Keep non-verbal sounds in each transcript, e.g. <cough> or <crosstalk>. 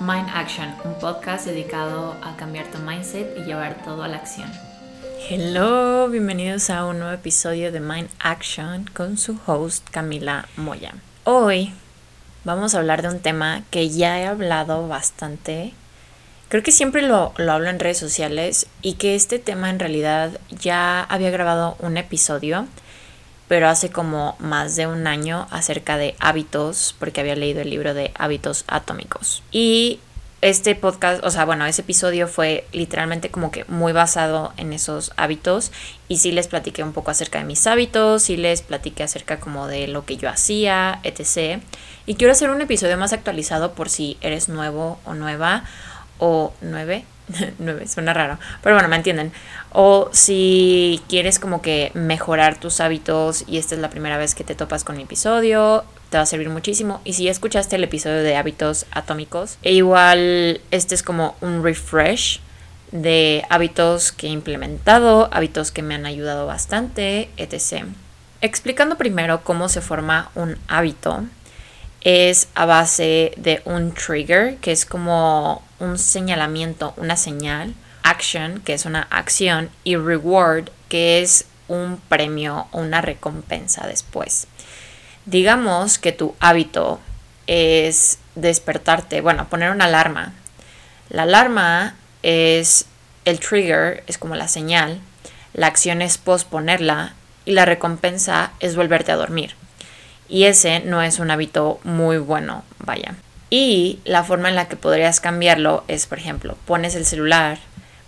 Mind Action, un podcast dedicado a cambiar tu mindset y llevar todo a la acción. Hello, bienvenidos a un nuevo episodio de Mind Action con su host Camila Moya. Hoy vamos a hablar de un tema que ya he hablado bastante. Creo que siempre lo, lo hablo en redes sociales y que este tema en realidad ya había grabado un episodio pero hace como más de un año acerca de hábitos, porque había leído el libro de hábitos atómicos. Y este podcast, o sea, bueno, ese episodio fue literalmente como que muy basado en esos hábitos y sí les platiqué un poco acerca de mis hábitos, sí les platiqué acerca como de lo que yo hacía, etc. Y quiero hacer un episodio más actualizado por si eres nuevo o nueva o nueve, <laughs> 9, suena raro, pero bueno, me entienden. O si quieres como que mejorar tus hábitos y esta es la primera vez que te topas con mi episodio, te va a servir muchísimo. Y si ya escuchaste el episodio de hábitos atómicos, e igual este es como un refresh de hábitos que he implementado, hábitos que me han ayudado bastante, etc. Explicando primero cómo se forma un hábito, es a base de un trigger, que es como un señalamiento, una señal, action, que es una acción, y reward, que es un premio o una recompensa después. Digamos que tu hábito es despertarte, bueno, poner una alarma. La alarma es el trigger, es como la señal, la acción es posponerla y la recompensa es volverte a dormir. Y ese no es un hábito muy bueno, vaya. Y la forma en la que podrías cambiarlo es, por ejemplo, pones el celular,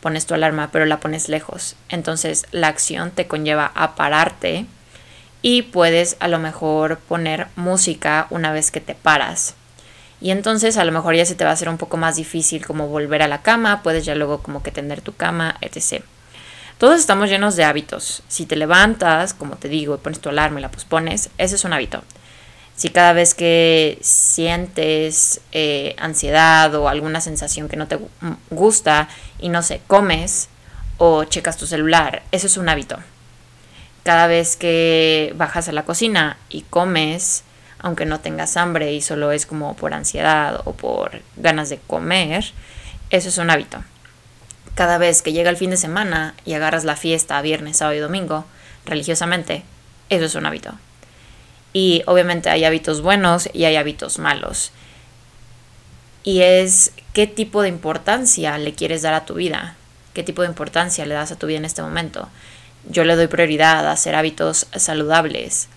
pones tu alarma, pero la pones lejos. Entonces la acción te conlleva a pararte y puedes a lo mejor poner música una vez que te paras. Y entonces a lo mejor ya se te va a hacer un poco más difícil como volver a la cama, puedes ya luego como que tender tu cama, etc. Todos estamos llenos de hábitos. Si te levantas, como te digo, y pones tu alarma y la pospones, ese es un hábito. Si cada vez que sientes eh, ansiedad o alguna sensación que no te gusta y no sé, comes o checas tu celular, eso es un hábito. Cada vez que bajas a la cocina y comes, aunque no tengas hambre y solo es como por ansiedad o por ganas de comer, eso es un hábito. Cada vez que llega el fin de semana y agarras la fiesta viernes, sábado y domingo, religiosamente, eso es un hábito. Y obviamente hay hábitos buenos y hay hábitos malos. Y es qué tipo de importancia le quieres dar a tu vida, qué tipo de importancia le das a tu vida en este momento. Yo le doy prioridad a hacer hábitos saludables,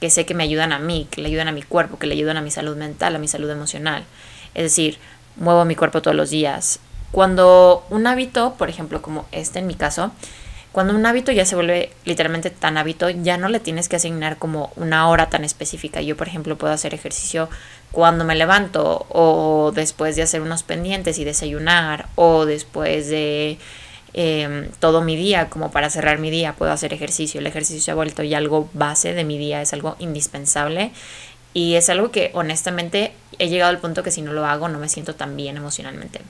que sé que me ayudan a mí, que le ayudan a mi cuerpo, que le ayudan a mi salud mental, a mi salud emocional. Es decir, muevo mi cuerpo todos los días. Cuando un hábito, por ejemplo, como este en mi caso, cuando un hábito ya se vuelve literalmente tan hábito, ya no le tienes que asignar como una hora tan específica. Yo, por ejemplo, puedo hacer ejercicio cuando me levanto o después de hacer unos pendientes y desayunar o después de em, todo mi día, como para cerrar mi día, puedo hacer ejercicio. El ejercicio se ha vuelto ya algo base de mi día, es algo indispensable y es algo que honestamente he llegado al punto que si no lo hago no me siento tan bien emocionalmente.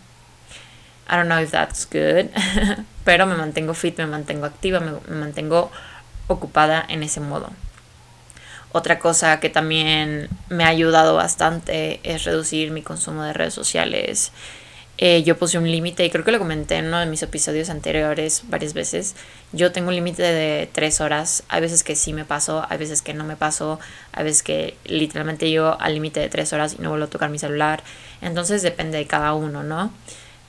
I don't know if that's good, <laughs> pero me mantengo fit, me mantengo activa, me, mantengo ocupada en ese modo. Otra cosa que también me ha ayudado bastante es reducir mi consumo de redes sociales. Eh, yo puse un límite y creo que lo comenté en uno de mis episodios anteriores varias veces. Yo tengo un límite de tres horas. Hay veces que sí me paso, hay veces que no me paso, hay veces que literalmente llego al límite de tres horas y no vuelvo a tocar mi celular. Entonces depende de cada uno, ¿no?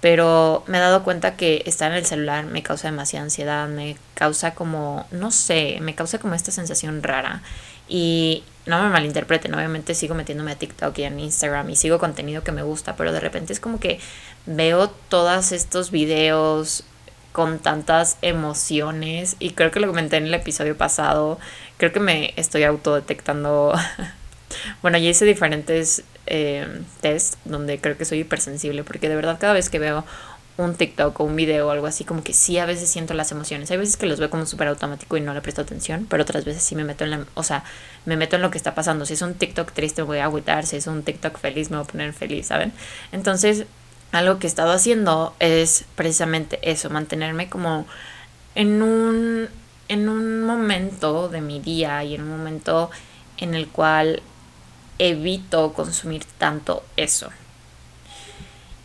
Pero me he dado cuenta que estar en el celular me causa demasiada ansiedad, me causa como, no sé, me causa como esta sensación rara. Y no me malinterpreten, obviamente sigo metiéndome a TikTok y en Instagram y sigo contenido que me gusta, pero de repente es como que veo todos estos videos con tantas emociones y creo que lo comenté en el episodio pasado, creo que me estoy autodetectando <laughs> Bueno, ya hice diferentes eh, tests donde creo que soy hipersensible porque de verdad cada vez que veo un TikTok o un video o algo así, como que sí a veces siento las emociones. Hay veces que los veo como súper automático y no le presto atención, pero otras veces sí me meto en la, o sea, me meto en lo que está pasando. Si es un TikTok triste me voy a agüitar, si es un TikTok feliz me voy a poner feliz, ¿saben? Entonces, algo que he estado haciendo es precisamente eso, mantenerme como en un, en un momento de mi día y en un momento en el cual evito consumir tanto eso.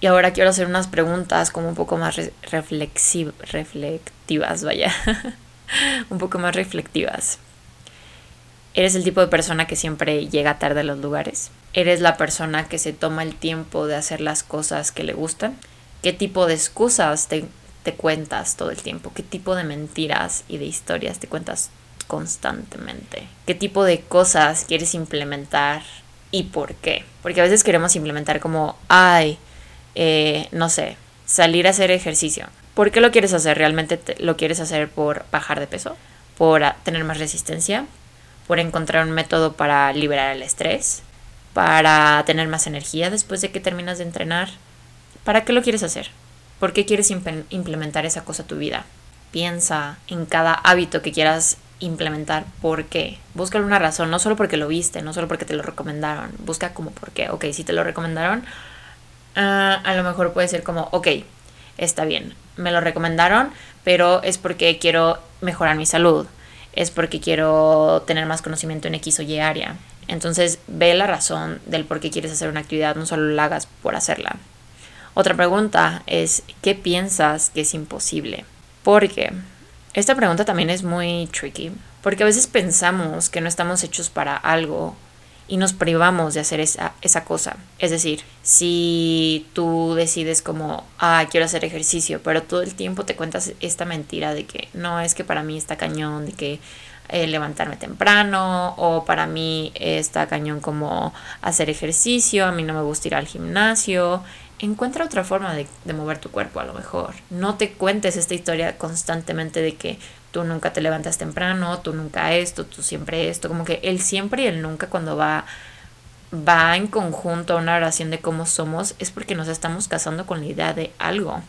Y ahora quiero hacer unas preguntas como un poco más reflexivas, vaya. <laughs> un poco más reflectivas. ¿Eres el tipo de persona que siempre llega tarde a los lugares? ¿Eres la persona que se toma el tiempo de hacer las cosas que le gustan? ¿Qué tipo de excusas te, te cuentas todo el tiempo? ¿Qué tipo de mentiras y de historias te cuentas constantemente? ¿Qué tipo de cosas quieres implementar y por qué? Porque a veces queremos implementar como, ay, eh, no sé, salir a hacer ejercicio. ¿Por qué lo quieres hacer? ¿Realmente lo quieres hacer por bajar de peso? ¿Por tener más resistencia? por encontrar un método para liberar el estrés, para tener más energía después de que terminas de entrenar. ¿Para qué lo quieres hacer? ¿Por qué quieres implementar esa cosa a tu vida? Piensa en cada hábito que quieras implementar. ¿Por qué? Busca una razón, no solo porque lo viste, no solo porque te lo recomendaron. Busca como por qué. Ok, si te lo recomendaron, ah, a lo mejor puede ser como, ok, está bien, me lo recomendaron, pero es porque quiero mejorar mi salud es porque quiero tener más conocimiento en X o Y área. Entonces ve la razón del por qué quieres hacer una actividad, no solo la hagas por hacerla. Otra pregunta es, ¿qué piensas que es imposible? Porque esta pregunta también es muy tricky, porque a veces pensamos que no estamos hechos para algo y nos privamos de hacer esa, esa cosa. Es decir, si tú decides como, ah, quiero hacer ejercicio, pero todo el tiempo te cuentas esta mentira de que no, es que para mí está cañón, de que eh, levantarme temprano o para mí está cañón como hacer ejercicio, a mí no me gusta ir al gimnasio. Encuentra otra forma de, de mover tu cuerpo a lo mejor. No te cuentes esta historia constantemente de que tú nunca te levantas temprano, tú nunca esto, tú siempre esto, como que el siempre y el nunca cuando va va en conjunto a una oración de cómo somos es porque nos estamos casando con la idea de algo.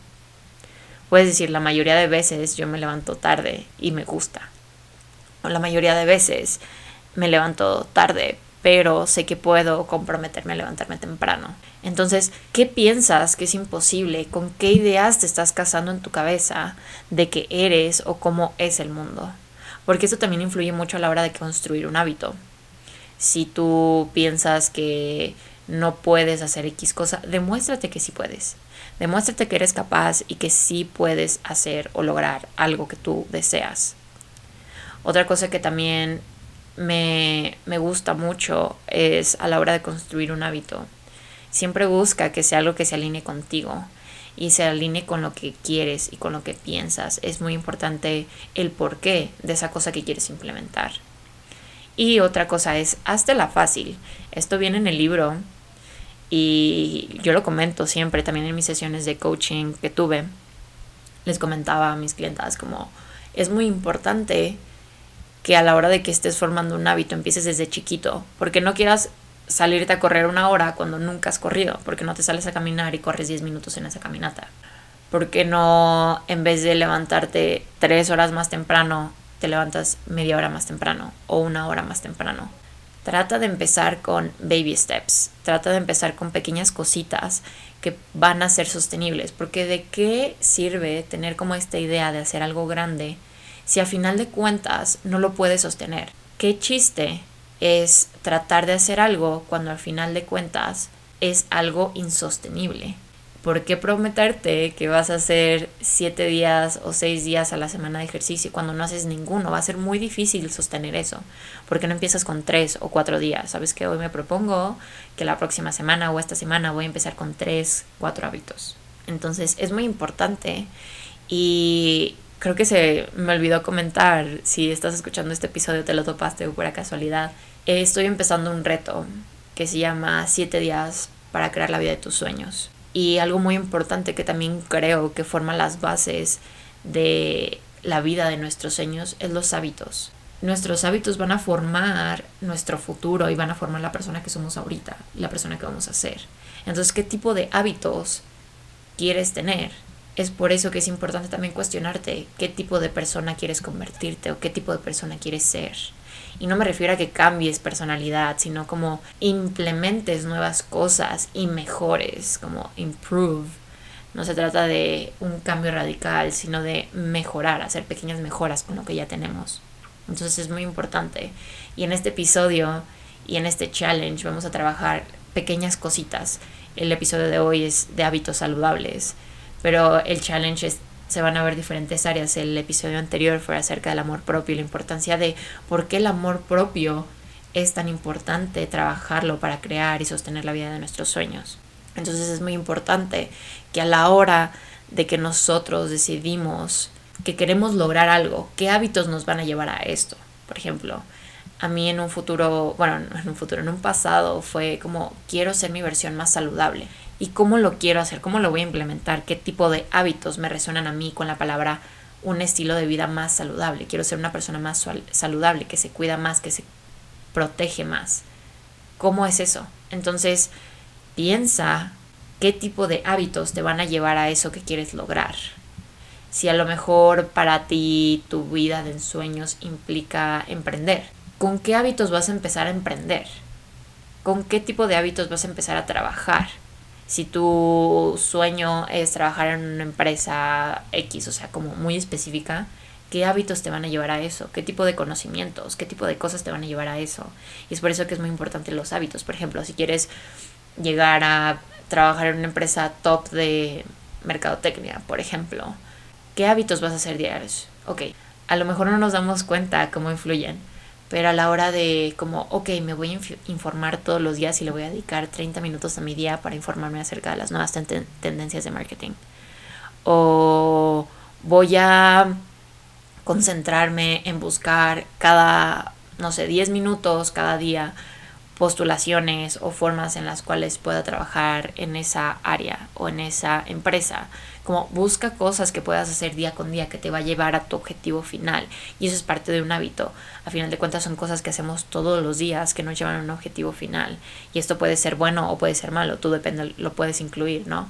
Puedes decir, la mayoría de veces yo me levanto tarde y me gusta. O la mayoría de veces me levanto tarde, pero sé que puedo comprometerme a levantarme temprano. Entonces, ¿qué piensas que es imposible? ¿Con qué ideas te estás casando en tu cabeza de que eres o cómo es el mundo? Porque eso también influye mucho a la hora de construir un hábito. Si tú piensas que no puedes hacer X cosa, demuéstrate que sí puedes. Demuéstrate que eres capaz y que sí puedes hacer o lograr algo que tú deseas. Otra cosa que también me, me gusta mucho es a la hora de construir un hábito Siempre busca que sea algo que se alinee contigo y se alinee con lo que quieres y con lo que piensas. Es muy importante el porqué de esa cosa que quieres implementar. Y otra cosa es, la fácil. Esto viene en el libro y yo lo comento siempre también en mis sesiones de coaching que tuve. Les comentaba a mis clientas como es muy importante que a la hora de que estés formando un hábito empieces desde chiquito, porque no quieras salirte a correr una hora cuando nunca has corrido? porque no te sales a caminar y corres 10 minutos en esa caminata? ¿Por qué no, en vez de levantarte tres horas más temprano, te levantas media hora más temprano o una hora más temprano? Trata de empezar con baby steps, trata de empezar con pequeñas cositas que van a ser sostenibles, porque de qué sirve tener como esta idea de hacer algo grande si a final de cuentas no lo puedes sostener. ¿Qué chiste es tratar de hacer algo cuando al final de cuentas es algo insostenible. ¿Por qué prometerte que vas a hacer siete días o seis días a la semana de ejercicio cuando no haces ninguno? Va a ser muy difícil sostener eso. ¿Por qué no empiezas con tres o cuatro días? Sabes que hoy me propongo que la próxima semana o esta semana voy a empezar con tres, cuatro hábitos. Entonces es muy importante y creo que se me olvidó comentar si estás escuchando este episodio te lo topaste o pura casualidad eh, estoy empezando un reto que se llama 7 días para crear la vida de tus sueños. Y algo muy importante que también creo que forma las bases de la vida de nuestros sueños es los hábitos. Nuestros hábitos van a formar nuestro futuro y van a formar la persona que somos ahorita y la persona que vamos a ser. Entonces, ¿qué tipo de hábitos quieres tener? Es por eso que es importante también cuestionarte qué tipo de persona quieres convertirte o qué tipo de persona quieres ser. Y no me refiero a que cambies personalidad, sino como implementes nuevas cosas y mejores, como improve. No se trata de un cambio radical, sino de mejorar, hacer pequeñas mejoras con lo que ya tenemos. Entonces es muy importante. Y en este episodio y en este challenge vamos a trabajar pequeñas cositas el episodio de hoy es de hábitos saludables, pero el challenge es se van a ver diferentes áreas. El episodio anterior fue acerca del amor propio y la importancia de por qué el amor propio es tan importante trabajarlo para crear y sostener la vida de nuestros sueños. Entonces es muy importante que a la hora de que nosotros decidimos que queremos lograr algo, qué hábitos nos van a llevar a esto. Por ejemplo, a mí en un futuro, bueno, en un futuro, en un pasado fue como quiero ser mi versión más saludable. ¿Y cómo lo quiero hacer? ¿Cómo lo voy a implementar? ¿Qué tipo de hábitos me resuenan a mí con la palabra un estilo de vida más saludable? Quiero ser una persona más saludable, que se cuida más, que se protege más. ¿Cómo es eso? Entonces, piensa qué tipo de hábitos te van a llevar a eso que quieres lograr. Si a lo mejor para ti tu vida de ensueños implica emprender, ¿con qué hábitos vas a empezar a emprender? ¿Con qué tipo de hábitos vas a empezar a trabajar? Si tu sueño es trabajar en una empresa X, o sea, como muy específica, ¿qué hábitos te van a llevar a eso? ¿Qué tipo de conocimientos? ¿Qué tipo de cosas te van a llevar a eso? Y es por eso que es muy importante los hábitos. Por ejemplo, si quieres llegar a trabajar en una empresa top de mercadotecnia, por ejemplo, ¿qué hábitos vas a hacer diarios? Ok, a lo mejor no nos damos cuenta cómo influyen, pero a la hora de como, ok, me voy a informar todos los días y le voy a dedicar 30 minutos a mi día para informarme acerca de las nuevas tendencias de marketing. O voy a concentrarme en buscar cada, no sé, 10 minutos cada día postulaciones o formas en las cuales pueda trabajar en esa área o en esa empresa. Como busca cosas que puedas hacer día con día que te va a llevar a tu objetivo final. Y eso es parte de un hábito. A final de cuentas son cosas que hacemos todos los días que nos llevan a un objetivo final. Y esto puede ser bueno o puede ser malo. Tú depende, lo puedes incluir, ¿no?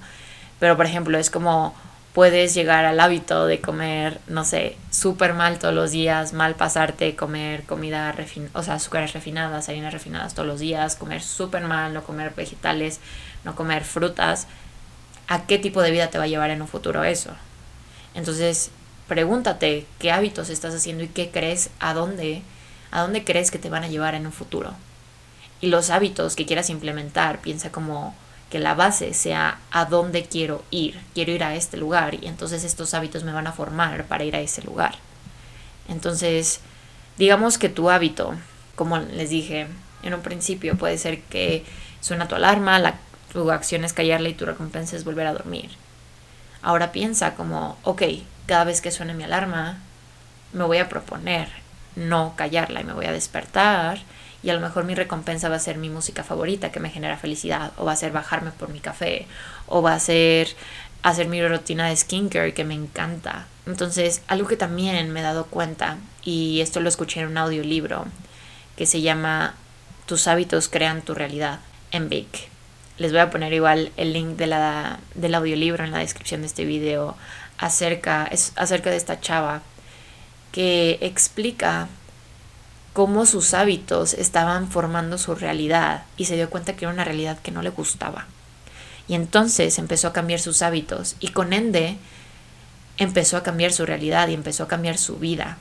Pero por ejemplo, es como puedes llegar al hábito de comer, no sé, súper mal todos los días, mal pasarte, comer comida, refin o sea, azúcares refinadas, harinas refinadas todos los días, comer súper mal, no comer vegetales, no comer frutas. ¿A qué tipo de vida te va a llevar en un futuro eso? Entonces, pregúntate qué hábitos estás haciendo y qué crees, a dónde, a dónde crees que te van a llevar en un futuro. Y los hábitos que quieras implementar, piensa como que la base sea a dónde quiero ir. Quiero ir a este lugar y entonces estos hábitos me van a formar para ir a ese lugar. Entonces, digamos que tu hábito, como les dije en un principio, puede ser que suena tu alarma, la, tu acción es callarla y tu recompensa es volver a dormir. Ahora piensa como, ok, cada vez que suene mi alarma, me voy a proponer no callarla y me voy a despertar y a lo mejor mi recompensa va a ser mi música favorita que me genera felicidad o va a ser bajarme por mi café o va a ser hacer mi rutina de skincare que me encanta. Entonces, algo que también me he dado cuenta y esto lo escuché en un audiolibro que se llama Tus hábitos crean tu realidad en Vic. Les voy a poner igual el link de la, del audiolibro en la descripción de este video acerca, es acerca de esta chava que explica cómo sus hábitos estaban formando su realidad y se dio cuenta que era una realidad que no le gustaba. Y entonces empezó a cambiar sus hábitos y con ende empezó a cambiar su realidad y empezó a cambiar su vida.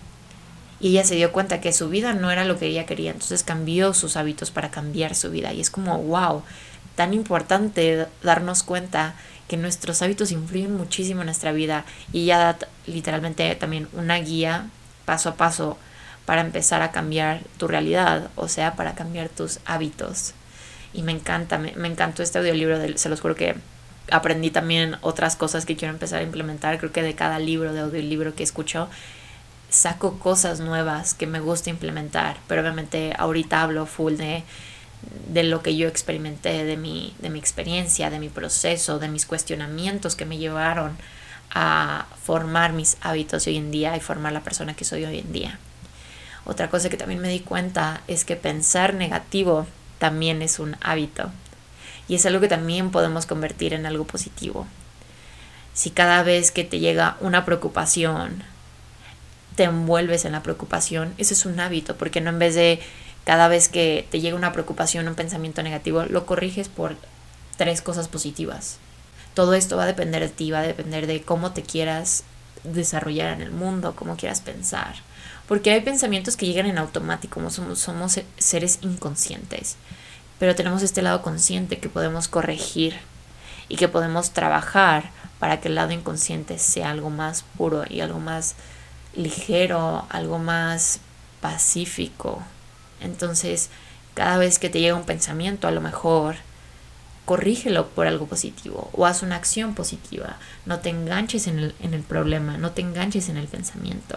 Y ella se dio cuenta que su vida no era lo que ella quería, entonces cambió sus hábitos para cambiar su vida. Y es como, wow, tan importante darnos cuenta que nuestros hábitos influyen muchísimo en nuestra vida y ella da literalmente también una guía paso a paso para empezar a cambiar tu realidad, o sea, para cambiar tus hábitos. Y me encanta, me, encantó este audiolibro, de, se los juro que aprendí también otras cosas que quiero empezar a implementar. Creo que de cada libro, de audiolibro que escucho, saco cosas nuevas que me gusta implementar. Pero obviamente ahorita hablo full de, de lo que yo experimenté, de mi, de mi experiencia, de mi proceso, de mis cuestionamientos que me llevaron a formar mis hábitos hoy en día y formar la persona que soy hoy en día. Otra cosa que también me di cuenta es que pensar negativo también es un hábito y es algo que también podemos convertir en algo positivo. Si cada vez que te llega una preocupación, te envuelves en la preocupación, eso es un hábito, porque no en vez de cada vez que te llega una preocupación, un pensamiento negativo, lo corriges por tres cosas positivas. Todo esto va a depender de ti, va a depender de cómo te quieras desarrollar en el mundo, cómo quieras pensar. Porque hay pensamientos que llegan en automático, somos, somos seres inconscientes. Pero tenemos este lado consciente que podemos corregir y que podemos trabajar para que el lado inconsciente sea algo más puro y algo más ligero, algo más pacífico. Entonces, cada vez que te llega un pensamiento, a lo mejor corrígelo por algo positivo o haz una acción positiva. No te enganches en el, en el problema, no te enganches en el pensamiento.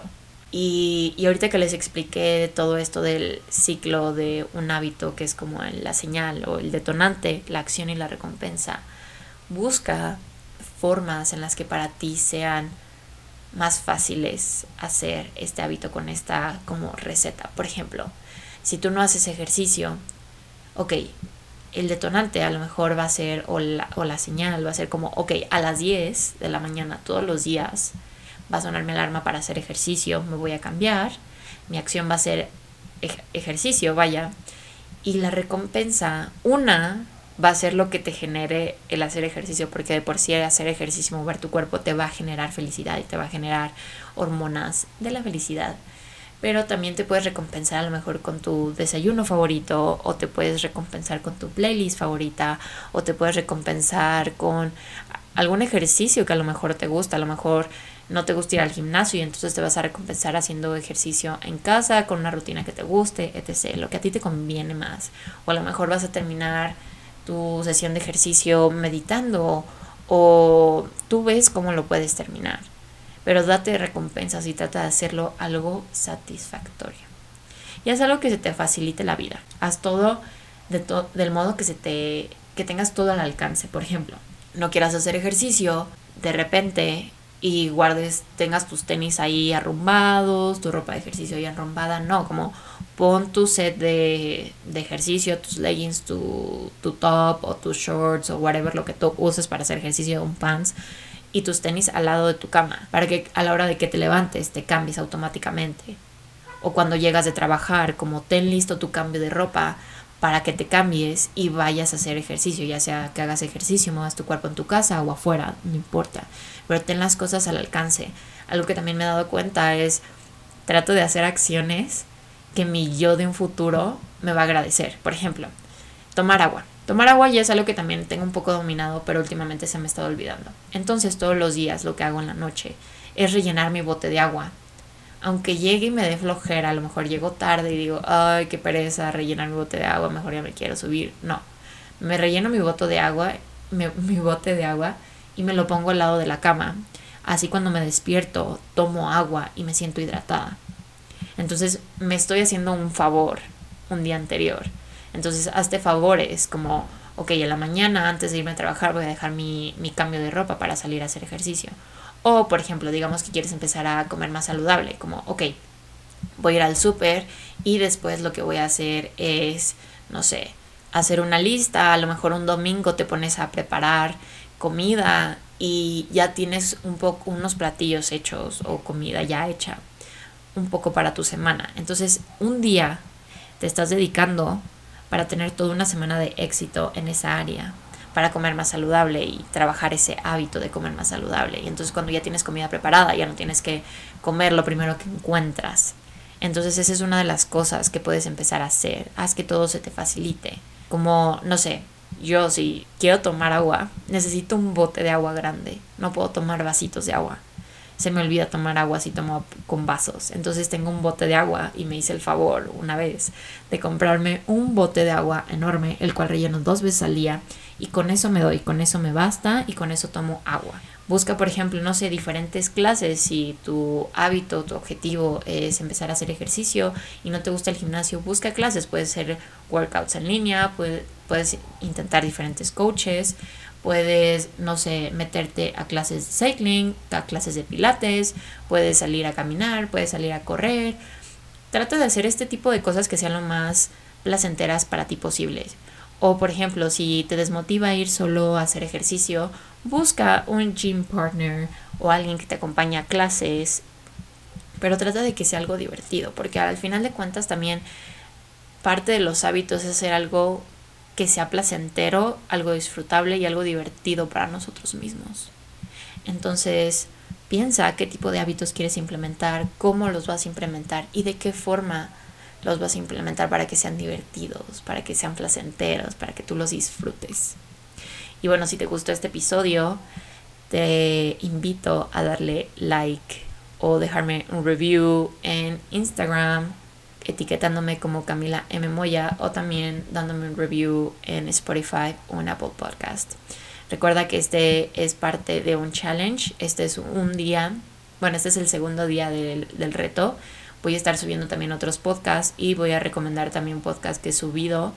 Y, y, ahorita que les expliqué todo esto del ciclo de un hábito que es como la señal o el detonante, la acción y la recompensa, busca formas en las que para ti sean más fáciles hacer este hábito con esta como receta. Por ejemplo, si tú no haces ejercicio, ok, el detonante a lo mejor va a ser, o la, o la señal va a ser como, ok, a las 10 de la mañana todos los días va a sonar mi alarma para hacer ejercicio, me voy a cambiar, mi acción va a ser ejercicio, vaya, y la recompensa, una, va a ser lo que te genere el hacer ejercicio, porque de por sí hacer ejercicio, mover tu cuerpo, te va a generar felicidad y te va a generar hormonas de la felicidad. Pero también te puedes recompensar a lo mejor con tu desayuno favorito, o te puedes recompensar con tu playlist favorita, o te puedes recompensar con algún ejercicio que a lo mejor te gusta, a lo mejor no te gusta ir al gimnasio y entonces te vas a recompensar haciendo ejercicio en casa con una rutina que te guste, etc. Lo que a ti te conviene más. O a lo mejor vas a terminar tu sesión de ejercicio meditando o tú ves cómo lo puedes terminar. Pero date recompensas y trata de hacerlo algo satisfactorio. Y haz algo que se te facilite la vida. Haz todo de del modo que se te que tengas todo al alcance. Por ejemplo, no quieras hacer ejercicio, de repente y guardes, tengas tus tenis ahí arrumbados, tu ropa de ejercicio ahí arrumbada, no, como pon tu set de, de ejercicio, tus leggings, tu, tu, top o tus shorts o whatever lo que tú uses para hacer ejercicio, un pants y tus tenis al lado de tu cama, para que a la hora de que te levantes te cambies automáticamente. O cuando llegas de trabajar, como ten listo tu cambio de ropa para que te cambies y vayas a hacer ejercicio, ya sea que hagas ejercicio, muevas tu cuerpo en tu casa o afuera, no importa, pero ten las cosas al alcance. Algo que también me he dado cuenta es, trato de hacer acciones que mi yo de un futuro me va a agradecer. Por ejemplo, tomar agua. Tomar agua ya es algo que también tengo un poco dominado, pero últimamente se me ha estado olvidando. Entonces todos los días lo que hago en la noche es rellenar mi bote de agua aunque llegue y me dé flojera, a lo mejor llego tarde y digo, ay, qué pereza rellenar mi bote de agua, mejor ya me quiero subir. No, me relleno mi bote de agua, mi bote de agua y me lo pongo al lado de la cama. Así cuando me despierto, tomo agua y me siento hidratada. Entonces me estoy haciendo un favor un día anterior. Entonces hazte favores como, ok, en la mañana antes de irme a trabajar voy a dejar mi, mi cambio de ropa para salir a hacer ejercicio. O, por ejemplo, digamos que quieres empezar a comer más saludable, como, ok, voy a ir al súper y después lo que voy a hacer es, no sé, hacer una lista, a lo mejor un domingo te pones a preparar comida y ya tienes un poco unos platillos hechos o comida ya hecha un poco para tu semana. Entonces, un día te estás dedicando para tener toda una semana de éxito en esa área para comer más saludable y trabajar ese hábito de comer más saludable. Y entonces cuando ya tienes comida preparada, ya no tienes que comer lo primero que encuentras. Entonces esa es una de las cosas que puedes empezar a hacer. Haz que todo se te facilite. Como, no sé, yo si quiero tomar agua, necesito un bote de agua grande. No puedo tomar vasitos de agua. Se me olvida tomar agua si tomo con vasos. Entonces tengo un bote de agua y me hice el favor una vez de comprarme un bote de agua enorme, el cual relleno dos veces al día y con eso me doy, con eso me basta y con eso tomo agua. Busca, por ejemplo, no sé, diferentes clases. Si tu hábito, tu objetivo es empezar a hacer ejercicio y no te gusta el gimnasio, busca clases. Puedes hacer workouts en línea, puedes, puedes intentar diferentes coaches, puedes, no sé, meterte a clases de cycling, a clases de pilates, puedes salir a caminar, puedes salir a correr. Trata de hacer este tipo de cosas que sean lo más placenteras para ti posibles. O por ejemplo, si te desmotiva ir solo a hacer ejercicio, busca un gym partner o alguien que te acompañe a clases, pero trata de que sea algo divertido, porque al final de cuentas también parte de los hábitos es hacer algo que sea placentero, algo disfrutable y algo divertido para nosotros mismos. Entonces, piensa qué tipo de hábitos quieres implementar, cómo los vas a implementar y de qué forma los vas a implementar para que sean divertidos, para que sean placenteros, para que tú los disfrutes. Y bueno, si te gustó este episodio, te invito a darle like o dejarme un review en Instagram etiquetándome como Camila M. Moya o también dándome un review en Spotify o en Apple Podcast. Recuerda que este es parte de un challenge, este es un día, bueno, este es el segundo día del, del reto. Voy a estar subiendo también otros podcasts y voy a recomendar también un podcast que he subido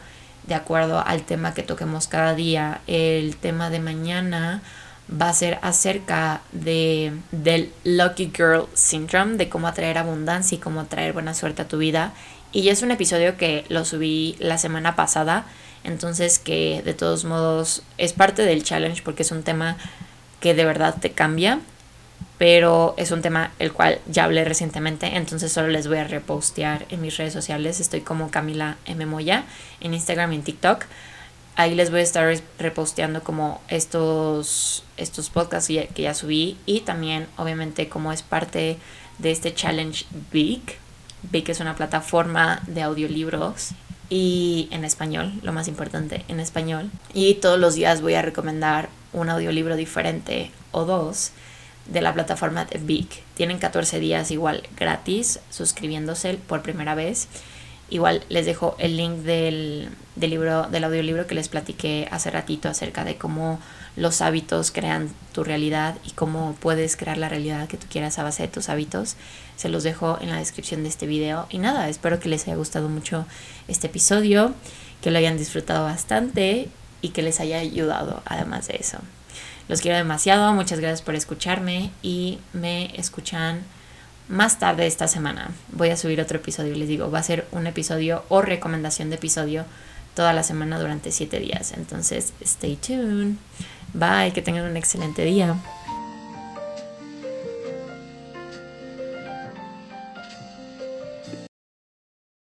de acuerdo al tema que toquemos cada día. El tema de mañana va a ser acerca de, del Lucky Girl Syndrome, de cómo atraer abundancia y cómo atraer buena suerte a tu vida. Y es un episodio que lo subí la semana pasada, entonces que de todos modos es parte del challenge porque es un tema que de verdad te cambia, pero es un tema el cual ya hablé recientemente, entonces solo les voy a repostear en mis redes sociales. Estoy como Camila M. Moya en Instagram y en TikTok ahí les voy a estar reposteando como estos, estos podcasts que ya, subí y también obviamente como es parte de este challenge Big. Big es una plataforma de audiolibros y en español, lo más importante, en español. Y todos los días voy a recomendar un audiolibro diferente o dos de la plataforma de Big. Tienen 14 días igual gratis suscribiéndose por primera vez Igual les dejo el link del, libro, del audiolibro que les platiqué hace ratito acerca de cómo los hábitos crean tu realidad y cómo puedes crear la realidad que tú quieras a base de tus hábitos. Se los dejo en la descripción de este video. Y nada, espero que les haya gustado mucho este episodio, que lo hayan disfrutado bastante y que les haya ayudado además de eso. Los quiero demasiado, muchas gracias por escucharme y me escuchan más tarde esta semana voy a subir otro episodio. Les digo, va a ser un episodio o recomendación de episodio toda la semana durante siete días. Entonces, stay tuned. Bye, que tengan un excelente día.